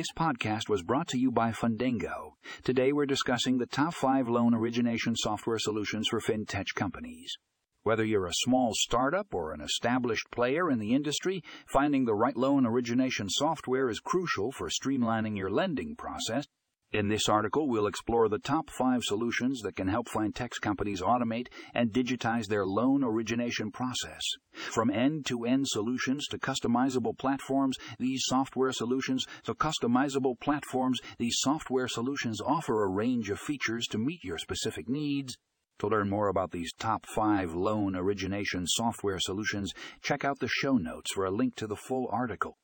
This podcast was brought to you by Fundingo. Today we're discussing the top five loan origination software solutions for fintech companies. Whether you're a small startup or an established player in the industry, finding the right loan origination software is crucial for streamlining your lending process. In this article, we'll explore the top five solutions that can help fintech companies automate and digitize their loan origination process. From end-to-end solutions to customizable platforms, these software solutions to customizable platforms, these software solutions offer a range of features to meet your specific needs. To learn more about these top five loan origination software solutions, check out the show notes for a link to the full article.